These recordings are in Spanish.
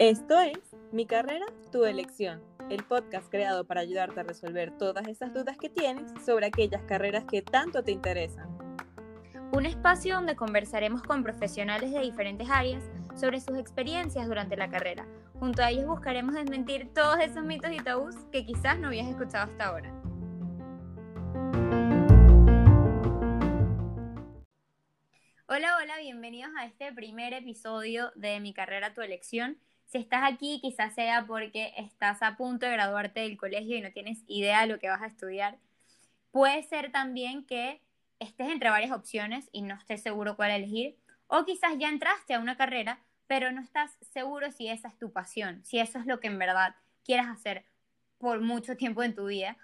Esto es Mi carrera, tu elección, el podcast creado para ayudarte a resolver todas esas dudas que tienes sobre aquellas carreras que tanto te interesan. Un espacio donde conversaremos con profesionales de diferentes áreas sobre sus experiencias durante la carrera. Junto a ellos buscaremos desmentir todos esos mitos y tabús que quizás no habías escuchado hasta ahora. Bienvenidos a este primer episodio de Mi carrera, tu elección. Si estás aquí, quizás sea porque estás a punto de graduarte del colegio y no tienes idea de lo que vas a estudiar. Puede ser también que estés entre varias opciones y no estés seguro cuál elegir. O quizás ya entraste a una carrera, pero no estás seguro si esa es tu pasión, si eso es lo que en verdad quieres hacer por mucho tiempo en tu vida.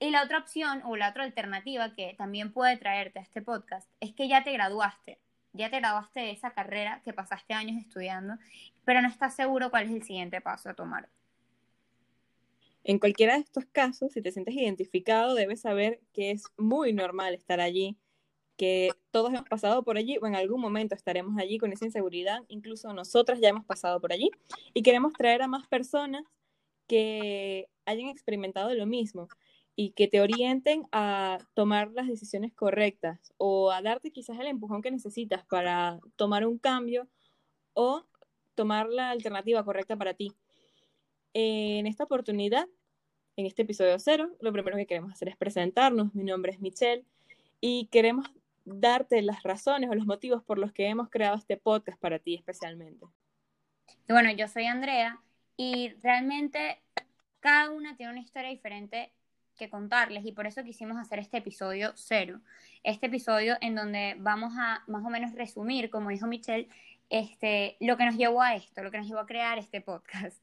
Y la otra opción o la otra alternativa que también puede traerte a este podcast es que ya te graduaste ya te graduaste de esa carrera que pasaste años estudiando, pero no estás seguro cuál es el siguiente paso a tomar. En cualquiera de estos casos, si te sientes identificado, debes saber que es muy normal estar allí, que todos hemos pasado por allí o en algún momento estaremos allí con esa inseguridad, incluso nosotras ya hemos pasado por allí y queremos traer a más personas que hayan experimentado lo mismo y que te orienten a tomar las decisiones correctas o a darte quizás el empujón que necesitas para tomar un cambio o tomar la alternativa correcta para ti. En esta oportunidad, en este episodio cero, lo primero que queremos hacer es presentarnos. Mi nombre es Michelle y queremos darte las razones o los motivos por los que hemos creado este podcast para ti especialmente. Bueno, yo soy Andrea y realmente cada una tiene una historia diferente que contarles y por eso quisimos hacer este episodio cero. Este episodio en donde vamos a más o menos resumir, como dijo Michelle, este, lo que nos llevó a esto, lo que nos llevó a crear este podcast.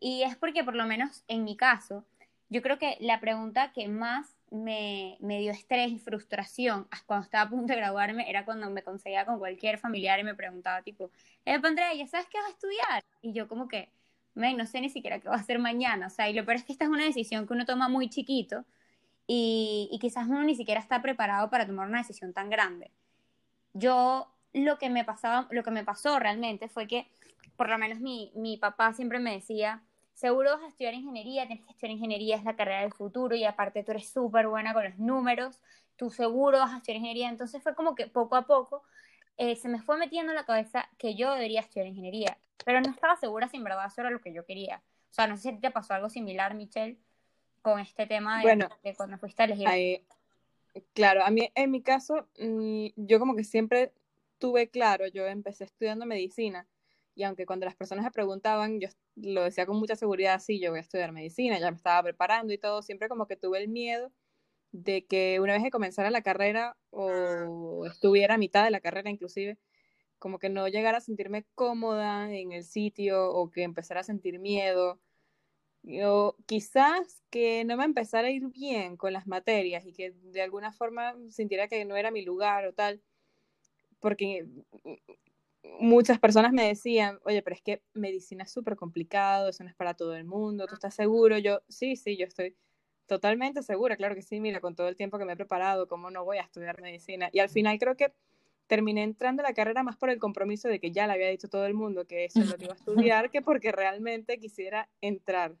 Y es porque por lo menos en mi caso, yo creo que la pregunta que más me, me, dio estrés y frustración cuando estaba a punto de graduarme era cuando me conseguía con cualquier familiar y me preguntaba tipo, eh, Andrea, ¿ya sabes qué vas a estudiar? Y yo como que, no sé ni siquiera qué va a hacer mañana. O sea, y lo peor es que esta es una decisión que uno toma muy chiquito y, y quizás uno ni siquiera está preparado para tomar una decisión tan grande. Yo lo que me pasaba, lo que me pasó realmente fue que, por lo menos mi, mi papá siempre me decía, seguro vas a estudiar ingeniería, tienes que estudiar ingeniería, es la carrera del futuro y aparte tú eres súper buena con los números, tú seguro vas a estudiar ingeniería. Entonces fue como que poco a poco eh, se me fue metiendo en la cabeza que yo debería estudiar ingeniería, pero no estaba segura si en verdad eso era lo que yo quería. O sea, no sé si te pasó algo similar, Michelle, con este tema de, bueno, cuando fuiste a elegir. claro, a mí, en mi caso, mm, yo como que siempre tuve claro, yo empecé estudiando medicina y aunque cuando las personas me preguntaban, yo lo decía con mucha seguridad, sí, yo voy a estudiar medicina, ya me estaba preparando y todo, siempre como que tuve el miedo de que una vez que comenzara la carrera o estuviera a mitad de la carrera inclusive, como que no llegara a sentirme cómoda en el sitio o que empezara a sentir miedo. O quizás que no me empezara a ir bien con las materias y que de alguna forma sintiera que no era mi lugar o tal, porque muchas personas me decían, oye, pero es que medicina es súper complicado, eso no es para todo el mundo, ¿tú estás seguro? Yo, sí, sí, yo estoy Totalmente segura, claro que sí, mira, con todo el tiempo que me he preparado, cómo no voy a estudiar medicina. Y al final creo que terminé entrando a la carrera más por el compromiso de que ya le había dicho todo el mundo que eso lo iba a estudiar, que porque realmente quisiera entrar.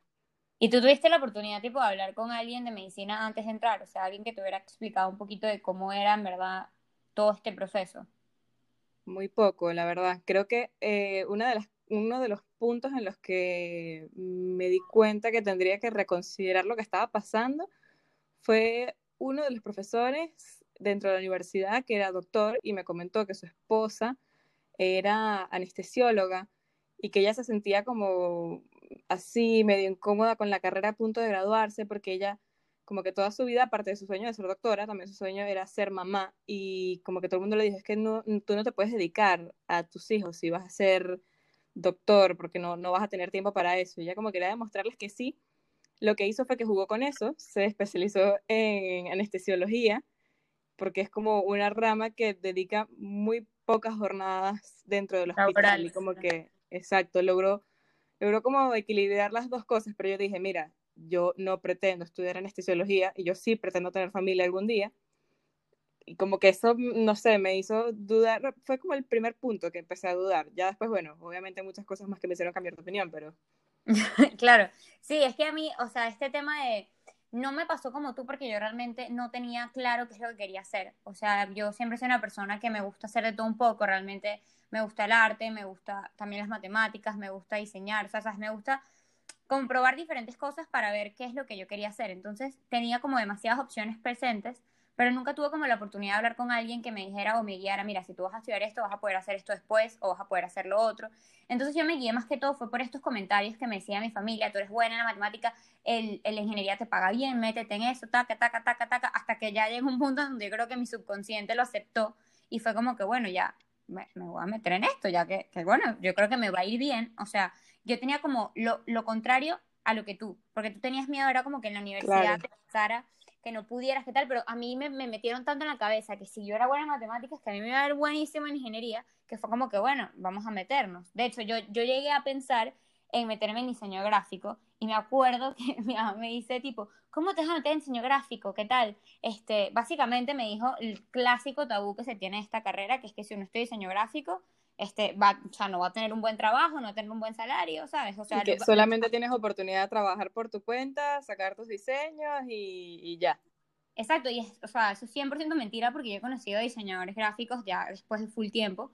¿Y tú tuviste la oportunidad, tipo, de hablar con alguien de medicina antes de entrar? O sea, alguien que te hubiera explicado un poquito de cómo era, en verdad, todo este proceso. Muy poco, la verdad. Creo que eh, una de las uno de los puntos en los que me di cuenta que tendría que reconsiderar lo que estaba pasando fue uno de los profesores dentro de la universidad que era doctor y me comentó que su esposa era anestesióloga y que ella se sentía como así medio incómoda con la carrera a punto de graduarse porque ella como que toda su vida, aparte de su sueño de ser doctora, también su sueño era ser mamá y como que todo el mundo le dijo, es que no, tú no te puedes dedicar a tus hijos si vas a ser doctor, porque no, no vas a tener tiempo para eso. Y ella como quería demostrarles que sí, lo que hizo fue que jugó con eso, se especializó en anestesiología, porque es como una rama que dedica muy pocas jornadas dentro del hospital y como que, exacto, logró, logró como equilibrar las dos cosas, pero yo dije, mira, yo no pretendo estudiar anestesiología y yo sí pretendo tener familia algún día. Y como que eso, no sé, me hizo dudar, fue como el primer punto que empecé a dudar. Ya después, bueno, obviamente muchas cosas más que me hicieron cambiar de opinión, pero... claro, sí, es que a mí, o sea, este tema de, no me pasó como tú porque yo realmente no tenía claro qué es lo que quería hacer. O sea, yo siempre soy una persona que me gusta hacer de todo un poco, realmente me gusta el arte, me gusta también las matemáticas, me gusta diseñar, o sea, me gusta comprobar diferentes cosas para ver qué es lo que yo quería hacer. Entonces tenía como demasiadas opciones presentes pero nunca tuve como la oportunidad de hablar con alguien que me dijera o me guiara, mira, si tú vas a estudiar esto, vas a poder hacer esto después o vas a poder hacer lo otro. Entonces yo me guié más que todo fue por estos comentarios que me decía mi familia, tú eres buena en la matemática, el, la ingeniería te paga bien, métete en eso, taca, taca, taca, taca, hasta que ya llegó un punto donde yo creo que mi subconsciente lo aceptó y fue como que, bueno, ya me, voy a meter en esto, ya que, que, bueno, yo creo que me va a ir bien. O sea, yo tenía como lo, lo contrario a lo que tú, porque tú tenías miedo, era como que en la universidad te pasara que no pudieras, qué tal, pero a mí me, me, metieron tanto en la cabeza que si yo era buena en matemáticas, que a mí me iba a ver buenísimo en ingeniería, que fue como que, bueno, vamos a meternos. De hecho, yo, yo llegué a pensar en meterme en diseño gráfico y me acuerdo que mi mamá me dice tipo, ¿cómo te vas a meter en diseño gráfico? ¿Qué tal? Este, básicamente me dijo el clásico tabú que se tiene en esta carrera, que es que si uno estudia diseño gráfico, este, va, o sea, no va a tener un buen trabajo, no va a tener un buen salario, ¿sabes? O sea, que solamente tienes oportunidad de trabajar por tu cuenta, sacar tus diseños y, y ya. Exacto, y es, o sea, eso es 100% mentira porque yo he conocido diseñadores gráficos ya después de full tiempo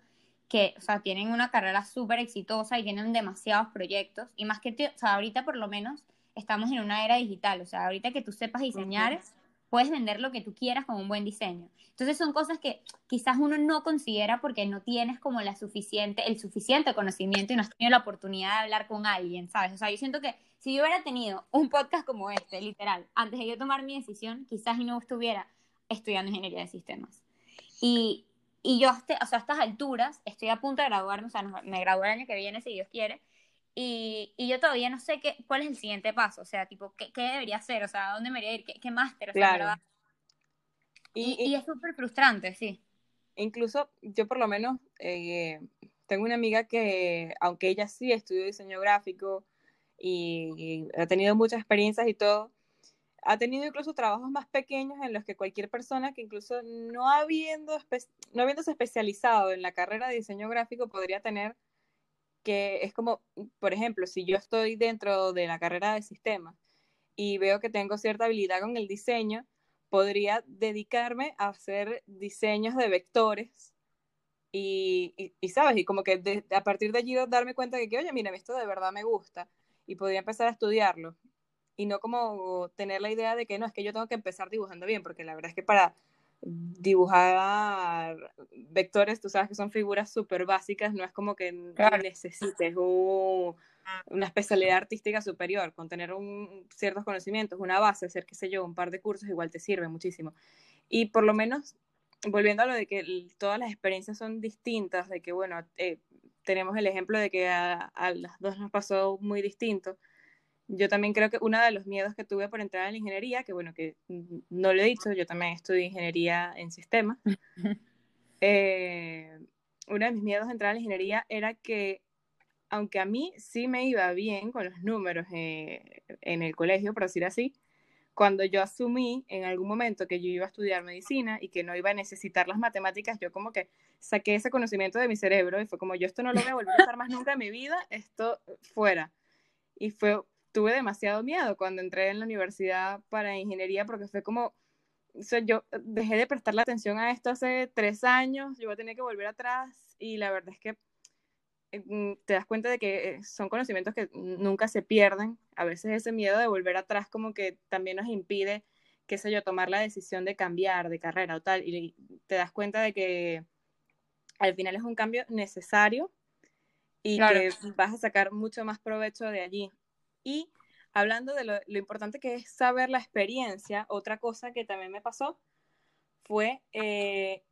que, o sea, tienen una carrera súper exitosa y tienen demasiados proyectos y más que, o sea, ahorita por lo menos estamos en una era digital, o sea, ahorita que tú sepas diseñar, puedes vender lo que tú quieras con un buen diseño. Entonces son cosas que quizás uno no considera porque no tienes como la suficiente, el suficiente conocimiento y no has tenido la oportunidad de hablar con alguien, ¿sabes? O sea, yo siento que si yo hubiera tenido un podcast como este, literal, antes de yo tomar mi decisión, quizás no estuviera estudiando ingeniería de sistemas. Y, y yo, este, o sea, a estas alturas, estoy a punto de graduarme, o sea, me gradúo el año que viene, si Dios quiere, y, y, yo todavía no sé qué, cuál es el siguiente paso, o sea, tipo, ¿qué, qué debería hacer? O sea, ¿dónde debería ir? ¿Qué, qué máster? O sea, y, y, es súper frustrante, sí. Incluso yo por lo menos eh, tengo una amiga que, aunque ella sí estudió diseño gráfico y, ha tenido muchas experiencias y todo, ha tenido incluso trabajos más pequeños en los que cualquier persona que incluso no habiendo no habiéndose especializado en la carrera de diseño gráfico podría tener que es como, por ejemplo, si yo estoy dentro de la carrera de sistemas y veo que tengo cierta habilidad con el diseño, podría dedicarme a hacer diseños de vectores y, y, sabes, y como que a partir de allí darme cuenta de que, oye, mira, esto de verdad me gusta y podría empezar a estudiarlo. Y no como tener la idea de que no, es que yo tengo que empezar dibujando bien, porque la verdad es que para dibujar vectores, tú sabes que son figuras súper básicas, no es como que necesites una especialidad artística superior, con tener un, ciertos conocimientos, una base, hacer, qué sé yo, un par de cursos, igual te sirve muchísimo. Y por lo menos, volviendo a lo de que todas las experiencias son distintas, de que, bueno, eh, tenemos el ejemplo de que a, a las dos nos pasó muy distinto, yo también creo que uno de los miedos que tuve por entrar en la ingeniería, que bueno, que no lo he dicho, yo también estudié ingeniería en sistemas. eh, uno de mis miedos de entrar a la ingeniería era que, aunque a mí sí me iba bien con los números eh, en el colegio, por decir así, cuando yo asumí en algún momento que yo iba a estudiar medicina y que no iba a necesitar las matemáticas, yo como que saqué ese conocimiento de mi cerebro y fue como yo esto no lo voy a volver a usar más nunca en mi vida, esto fuera. Y fue tuve demasiado miedo cuando entré en la universidad para ingeniería porque fue como, o sea, yo dejé de prestarle atención a esto hace tres años, yo voy a tener que volver atrás y la verdad es que eh, te das cuenta de que eh, son conocimientos que nunca se pierden. A veces ese miedo de volver atrás como que también nos impide, qué sé yo, tomar la decisión de cambiar de carrera o tal. Y te das cuenta de que al final es un cambio necesario y que vas a sacar mucho más provecho de allí. Y hablando de lo, importante que es saber la experiencia, otra cosa que también me pasó fue eh,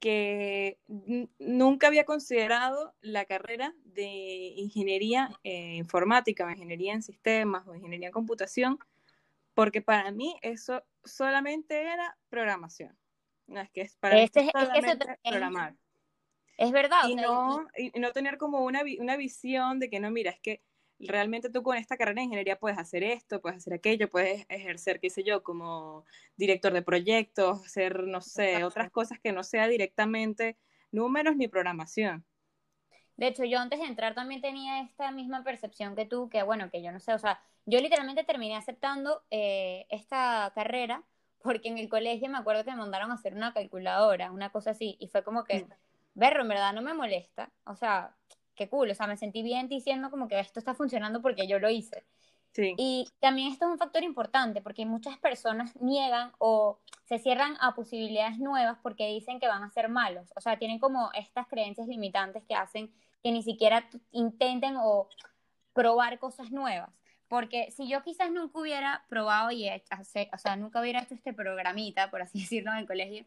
que nunca había considerado la carrera de ingeniería eh, informática o ingeniería en sistemas o ingeniería en computación, porque para mí eso solamente era programación. No, es que es para este, mí solamente programar. Es verdad. Y, no, y no tener como una, una visión de que no, mira, es que realmente tú con esta carrera de ingeniería puedes hacer esto, puedes hacer aquello, puedes ejercer, qué sé yo, como director de proyectos, hacer, no sé, otras cosas que no sea directamente números ni programación. De hecho, yo antes de entrar también tenía esta misma percepción que tú, que bueno, que yo no sé, o sea, yo literalmente terminé aceptando eh, esta carrera porque en el colegio me acuerdo que me mandaron a hacer una calculadora, una cosa así, y fue como que, verlo, en verdad no me molesta, o sea, qué cool, o sea, me sentí bien diciendo como que esto está funcionando porque yo lo hice. Sí. Y también esto es un factor importante porque muchas personas niegan o se cierran a posibilidades nuevas porque dicen que van a ser malos. O sea, tienen como estas creencias limitantes que hacen que ni siquiera intenten o probar cosas nuevas. Porque si yo quizás nunca hubiera probado y hecho, o sea, nunca hubiera hecho este programita, por así decirlo, en el colegio,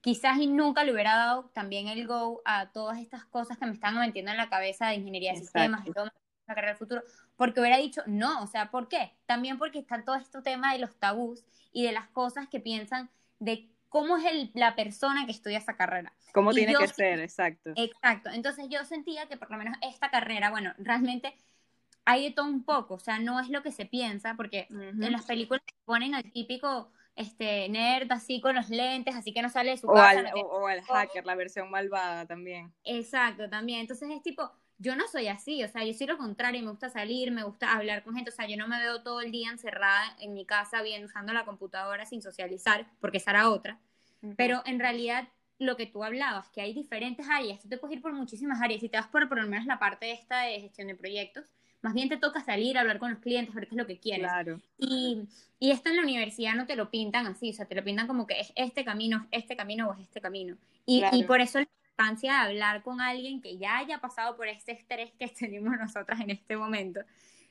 quizás y nunca le hubiera dado también el go a todas estas cosas que me están metiendo en la cabeza de ingeniería de sistemas y todo la carrera del futuro, porque hubiera dicho no, o sea, ¿por qué? También porque está todo este tema de los tabús y de las cosas que piensan de cómo es el, la persona que estudia esa carrera. Cómo tiene que ser, exacto. Exacto. Entonces yo sentía que por lo menos esta carrera, bueno, realmente hay de todo un poco, o sea, no es lo que se piensa, porque en las películas ponen al típico este nerd así con los lentes, así que no sale de su o casa. Al, o, al hacker, la versión malvada también. Exacto, también. Entonces es tipo, yo no soy así, o sea, yo soy lo contrario, me gusta salir, me gusta hablar con gente, o sea, yo no me veo todo el día encerrada en mi casa bien usando la computadora sin socializar, porque esa era otra. Pero en realidad lo que tú hablabas, que hay diferentes áreas, tú te puedes ir por muchísimas áreas, si te vas por por lo menos la parte esta de gestión de proyectos, más bien te toca salir, hablar con los clientes, ver qué es lo que quieres. Claro. Y, y esto en la universidad no te lo pintan así, o sea, te lo pintan como que es este camino, es este camino o es este camino. Y, y por eso la importancia de hablar con alguien que ya haya pasado por este estrés que tenemos nosotras en este momento.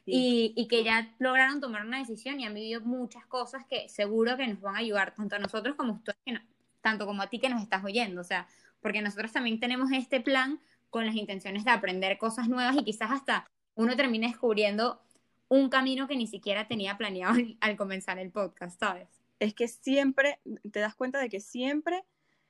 Y, y, que ya lograron tomar una decisión y han vivido muchas cosas que seguro que nos van a ayudar, tanto a nosotros como a ustedes, tanto como a ti que nos estás oyendo, o sea, porque nosotros también tenemos este plan con las intenciones de aprender cosas nuevas y quizás hasta uno termina descubriendo un camino que ni siquiera tenía planeado al, comenzar el podcast, ¿sabes? Es que siempre, te das cuenta de que siempre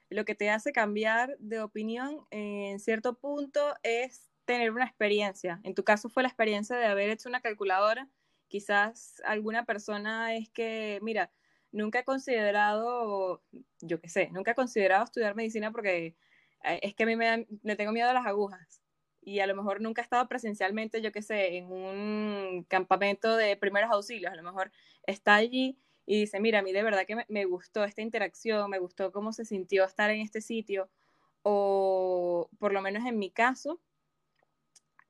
lo que te hace cambiar de opinión en cierto punto es tener una experiencia. En tu caso fue la experiencia de haber hecho una calculadora. Quizás alguna persona es que, mira, nunca he considerado, yo qué sé, nunca he considerado estudiar medicina porque eh, es que a mí me, me tengo miedo a las agujas y a lo mejor nunca he estado presencialmente, yo qué sé, en un campamento de primeros auxilios, a lo mejor está allí y dice, mira, a mí de verdad que me, gustó esta interacción, me gustó cómo se sintió estar en este sitio, o por lo menos en mi caso,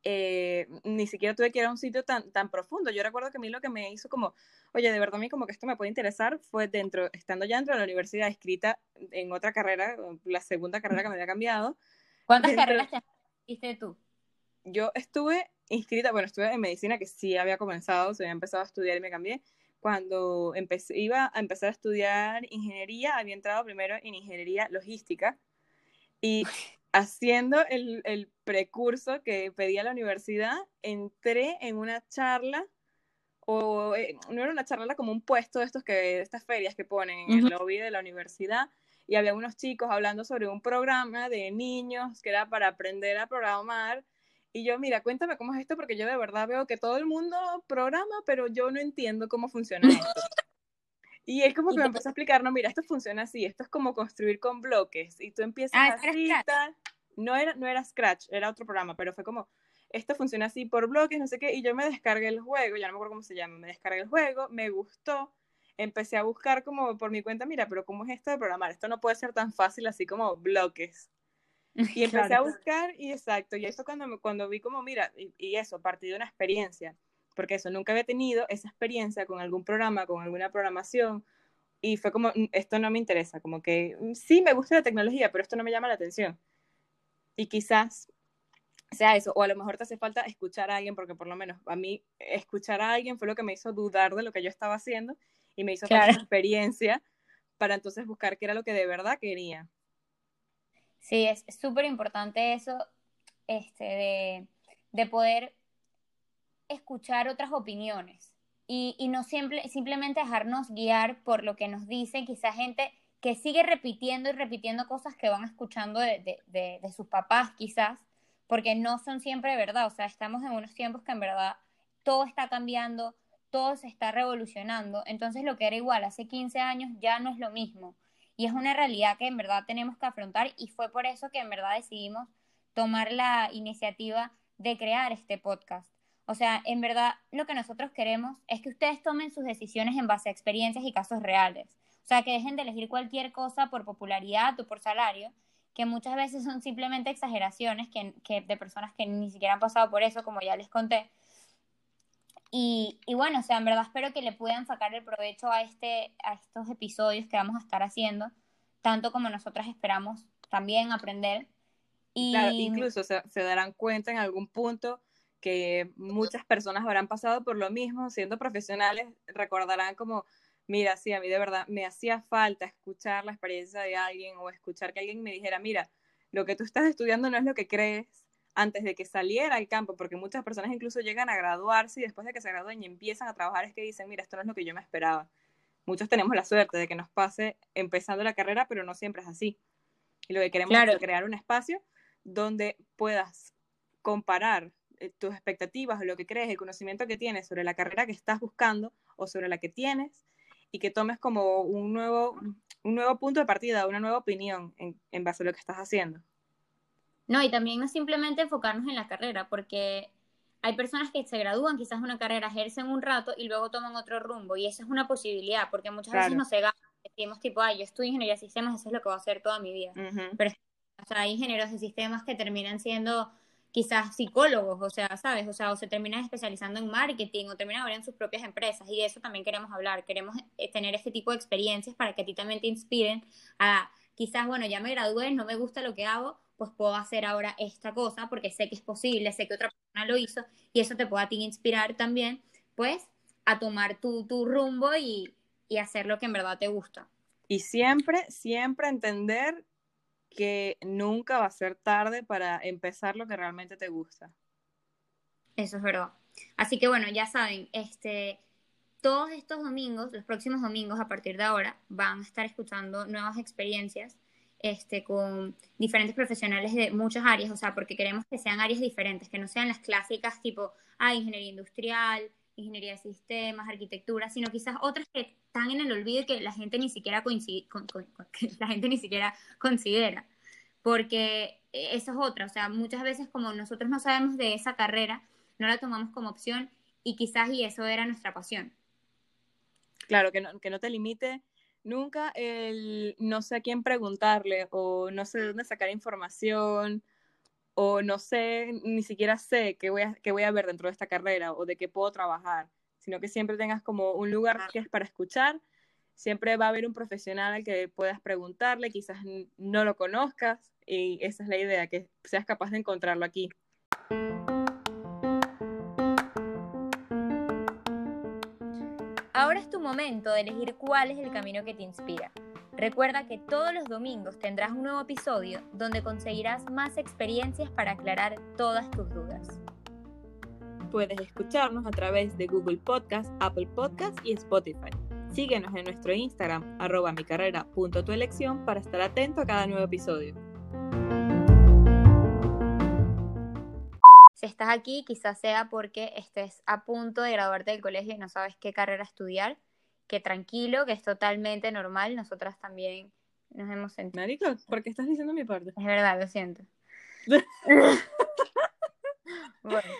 eh, ni siquiera tuve que ir a un sitio tan, tan profundo. Yo recuerdo que a mí lo que me hizo como, oye, de verdad a mí como que esto me puede interesar, fue dentro, estando ya dentro de la universidad, escrita en otra carrera, la segunda carrera que me había cambiado. ¿Cuántas carreras te hiciste tú? yo estuve inscrita, bueno, estuve en medicina que sí había comenzado, se había empezado a estudiar y me cambié. Cuando empecé, iba a empezar a estudiar ingeniería, había entrado primero en ingeniería logística y haciendo el, el precurso que pedía la universidad, entré en una charla o eh, no era una charla, era como un puesto de estos que, estas ferias que ponen en el lobby de la universidad y había unos chicos hablando sobre un programa de niños que era para aprender a programar. Y yo, mira, cuéntame cómo es esto, porque yo de verdad veo que todo el mundo programa, pero yo no entiendo cómo funciona esto. Y es como que me empezó a explicar, no, mira, esto funciona así, esto es como construir con bloques, y tú empiezas ah, así, No era, no era Scratch, era otro programa, pero fue como, esto funciona así por bloques, no sé qué, y yo me descargué el juego, ya no me acuerdo cómo se llama, me descargué el juego, me gustó, empecé a buscar como por mi cuenta, mira, pero ¿cómo es esto de programar? Esto no puede ser tan fácil así como bloques. Y empecé a buscar y exacto, y eso cuando, cuando vi como, mira, y, eso, partí de una experiencia, porque eso, nunca había tenido esa experiencia con algún programa, con alguna programación, y fue como, mm, esto no me interesa, como que mm, sí me gusta la tecnología, pero esto no me llama la atención. Y quizás sea eso, o a lo mejor te hace falta escuchar a alguien, porque por lo menos a mí escuchar a alguien fue lo que me hizo dudar de lo que yo estaba haciendo y me hizo claro. experiencia para entonces buscar qué era lo que de verdad quería. Sí, es súper importante eso, este, de, poder escuchar otras opiniones y, y no siempre, simplemente dejarnos guiar por lo que nos dicen quizá gente que sigue repitiendo y repitiendo cosas que van escuchando de, de, de, sus papás quizás, porque no son siempre verdad, o sea, estamos en unos tiempos que en verdad todo está cambiando, todo se está revolucionando, entonces lo que era igual hace 15 años ya no es lo mismo. Y es una realidad que en verdad tenemos que afrontar y fue por eso que en verdad decidimos tomar la iniciativa de crear este podcast. O sea, en verdad lo que nosotros queremos es que ustedes tomen sus decisiones en base a experiencias y casos reales. O sea, que dejen de elegir cualquier cosa por popularidad o por salario, que muchas veces son simplemente exageraciones que, de personas que ni siquiera han pasado por eso, como ya les conté. Y, y, bueno, o sea, en verdad espero que le puedan sacar el provecho a, este, a estos episodios que vamos a estar haciendo, tanto como nosotras esperamos también aprender. Y... Claro, incluso se, se darán cuenta en algún punto que muchas personas habrán pasado por lo mismo, siendo profesionales, recordarán como, mira, sí, a mí de verdad me hacía falta escuchar la experiencia de alguien o escuchar que alguien me dijera, mira, lo que tú estás estudiando no es lo que crees, antes de que saliera al campo, porque muchas personas incluso llegan a graduarse y después de que se gradúen y empiezan a trabajar es que dicen, mira, esto no es lo que yo me esperaba. Muchos tenemos la suerte de que nos pase empezando la carrera, pero no siempre es así. Y lo que queremos es crear un espacio donde puedas comparar eh, tus expectativas o lo que crees, el conocimiento que tienes sobre la carrera que estás buscando o sobre la que tienes y que tomes como un nuevo, un nuevo punto de partida, una nueva opinión en, en base a lo que estás haciendo. No, y también no simplemente enfocarnos en la carrera, porque hay personas que se gradúan quizás una carrera, ejercen un rato y luego toman otro rumbo, y eso es una posibilidad, porque muchas veces no se gana, decimos tipo, ay, yo estudio ingeniería de sistemas, eso es lo que voy a hacer toda mi vida. Pero o sea, hay ingenieros de sistemas que terminan siendo quizás psicólogos, o sea, ¿sabes? O sea, o se terminan especializando en marketing o terminan abriendo sus propias empresas y de eso también queremos hablar. Queremos eh, tener este tipo de experiencias para que a ti también te inspiren a quizás, bueno, ya me gradué, no me gusta lo que hago, pues puedo hacer ahora esta cosa porque sé que es posible, sé que otra persona lo hizo y eso te puede a ti inspirar también, pues, a tomar tu, tu rumbo y, y hacer lo que en verdad te gusta. Y siempre, siempre entender que nunca va a ser tarde para empezar lo que realmente te gusta. Eso es verdad. Así que bueno, ya saben, este, todos estos domingos, los próximos domingos a partir de ahora, van a estar escuchando nuevas experiencias este, con diferentes profesionales de muchas áreas, o sea, porque queremos que sean áreas diferentes, que no sean las clásicas tipo, ah, ingeniería industrial, ingeniería de sistemas, arquitectura, sino quizás otras que están en el olvido y que la gente ni siquiera coincide, con, la gente ni siquiera considera, porque eso es otra, o sea, muchas veces como nosotros no sabemos de esa carrera, no la tomamos como opción y quizás y eso era nuestra pasión. Claro, que no, que no te limite nunca el no sé a quién preguntarle o no sé de dónde sacar información o no sé, ni siquiera sé qué voy, a, qué voy a ver dentro de esta carrera o de qué puedo trabajar, sino que siempre tengas como un lugar que es para escuchar, siempre va a haber un profesional al que puedas preguntarle, quizás no lo conozcas y esa es la idea, que seas capaz de encontrarlo aquí. Ahora es tu momento de elegir cuál es el camino que te inspira. Recuerda que todos los domingos tendrás un nuevo episodio donde conseguirás más experiencias para aclarar todas tus dudas. Puedes escucharnos a través de Google Podcast, Apple Podcast y Spotify. Síguenos en nuestro Instagram, arroba mi carrera elección, para estar atento a cada nuevo episodio. Si estás aquí, quizás sea porque estés a punto de graduarte del colegio y no sabes qué carrera estudiar, que tranquilo, que es totalmente normal, nosotras también nos hemos sentido. Marico, ¿por qué estás diciendo mi parte? Es verdad, lo siento. bueno.